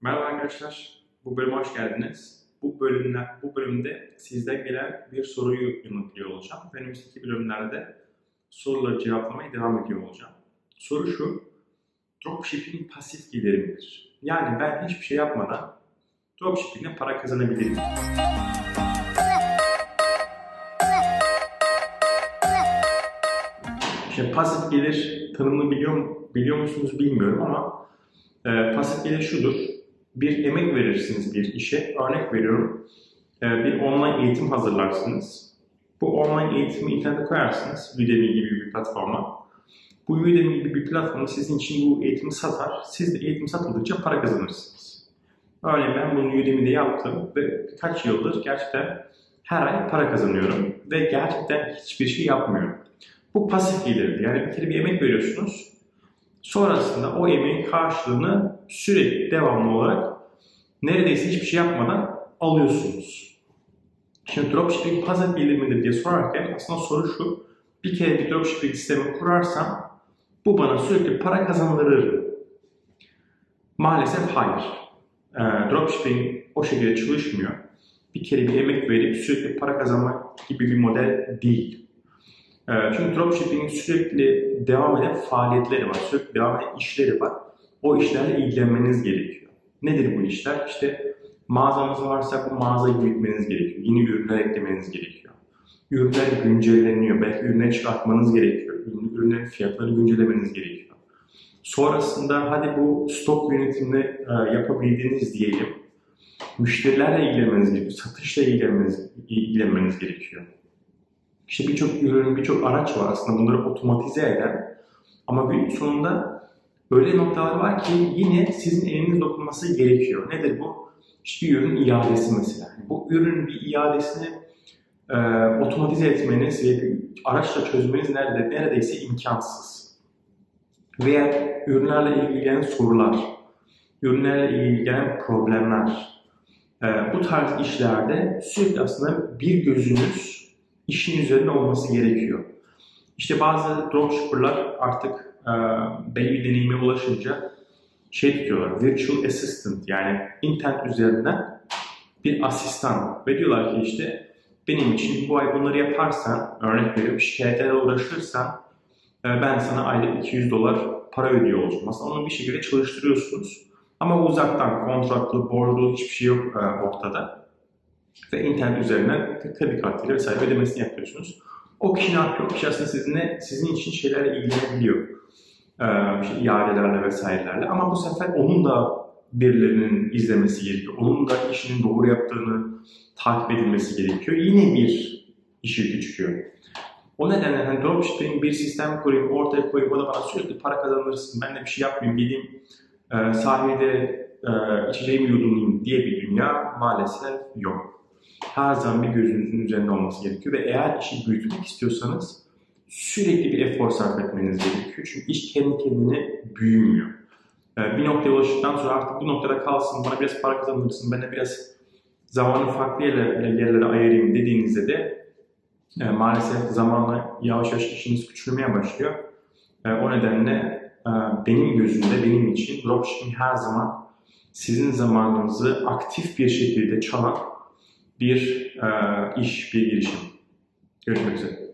Merhaba arkadaşlar, bu bölüme hoş geldiniz. Bu bölümde, bu bölümde sizden gelen bir soruyu yanıtlıyor olacağım. Önümüzdeki bölümlerde soruları cevaplamaya devam ediyor olacağım. Soru şu, dropshipping pasif gelir midir? Yani ben hiçbir şey yapmadan dropshipping'de para kazanabilir miyim? İşte pasif gelir tanımını biliyor, biliyor musunuz bilmiyorum ama e, pasif gelir şudur bir emek verirsiniz bir işe. Örnek veriyorum, e, bir online eğitim hazırlarsınız. Bu online eğitimi internete koyarsınız, Udemy gibi bir platforma. Bu Udemy gibi bir platform sizin için bu eğitimi satar. Siz de eğitim satıldıkça para kazanırsınız. Örneğin ben bunu Udemy'de yaptım ve birkaç yıldır gerçekten her ay para kazanıyorum ve gerçekten hiçbir şey yapmıyorum. Bu pasif gelirdi. Yani bir kere bir emek veriyorsunuz. Sonrasında o emeğin karşılığını sürekli devamlı olarak neredeyse hiçbir şey yapmadan alıyorsunuz. Şimdi dropshipping pasif gelir midir diye sorarken aslında soru şu. Bir kere bir dropshipping sistemi kurarsam bu bana sürekli para kazandırır? Maalesef hayır. E, dropshipping o şekilde çalışmıyor. Bir kere bir emek verip sürekli para kazanmak gibi bir model değil. E, çünkü dropshipping'in sürekli devam eden faaliyetleri var, sürekli devam eden işleri var. O işlerle ilgilenmeniz gerekiyor. Nedir bu işler? İşte mağazanız varsa bu mağazayı büyütmeniz gerekiyor. Yeni ürünler eklemeniz gerekiyor. Ürünler güncelleniyor. Belki ürünleri çıkartmanız gerekiyor. Ürünlerin fiyatlarını güncellemeniz gerekiyor. Sonrasında hadi bu stok yönetimini e, yapabildiğiniz diyelim. Müşterilerle ilgilenmeniz gerekiyor. Satışla ilgilenmeniz, ilgilenmeniz gerekiyor. İşte birçok ürün, birçok araç var aslında bunları otomatize eden. Ama günün sonunda öyle noktalar var ki yine sizin eliniz dokunması gerekiyor. Nedir bu? İşte bir ürün iadesi mesela. Bu ürünün bir iadesini e, otomatize etmeniz ve araçla çözmeniz nerede, neredeyse imkansız. Veya ürünlerle ilgili gelen sorular, ürünlerle ilgili gelen problemler, e, bu tarz işlerde sürekli aslında bir gözünüz işin üzerinde olması gerekiyor. İşte bazı dropshipper'lar artık belli bir deneyime ulaşınca şey tutuyorlar, virtual assistant yani internet üzerinden bir asistan ve diyorlar ki işte benim için bu ay bunları yaparsan, örnek veriyorum şikayetlerle uğraşırsan e, ben sana aylık 200 dolar para ödüyor olacağım. Aslında onu bir şekilde çalıştırıyorsunuz. Ama uzaktan kontratlı, borclu hiçbir şey yok e, ortada. Ve internet üzerinden kredi kartıyla vesaire ödemesini yapıyorsunuz. O kişi ne yapıyor? O kişi aslında sizinle, sizin için şeylerle ilgilenebiliyor. Ee, işte iadelerle vesairelerle. Ama bu sefer onun da birilerinin izlemesi gerekiyor. Onun da işinin doğru yaptığını takip edilmesi gerekiyor. Yine bir iş yükü. O nedenle hani dropshipping bir sistem kurayım, ortaya koyayım, da bana sürekli para kazanırsın, ben de bir şey yapmayayım, gideyim e, sahilde e, içeceğimi yudumlayayım diye bir dünya maalesef yok. Her zaman bir gözünüzün üzerinde olması gerekiyor ve eğer işi büyütmek istiyorsanız sürekli bir efor sarf etmeniz gerekiyor. Çünkü iş kendi kendine büyümüyor. Ee, bir noktaya ulaştıktan sonra artık bu noktada kalsın, bana biraz para kazanırsın, ben de biraz zamanı farklı yerlere, yerlere ayırayım dediğinizde de e, maalesef zamanla yavaş yavaş işiniz küçülmeye başlıyor. E, o nedenle e, benim gözümde, benim için dropshipping her zaman sizin zamanınızı aktif bir şekilde çalan bir e, iş, bir girişim. Görüşmek üzere.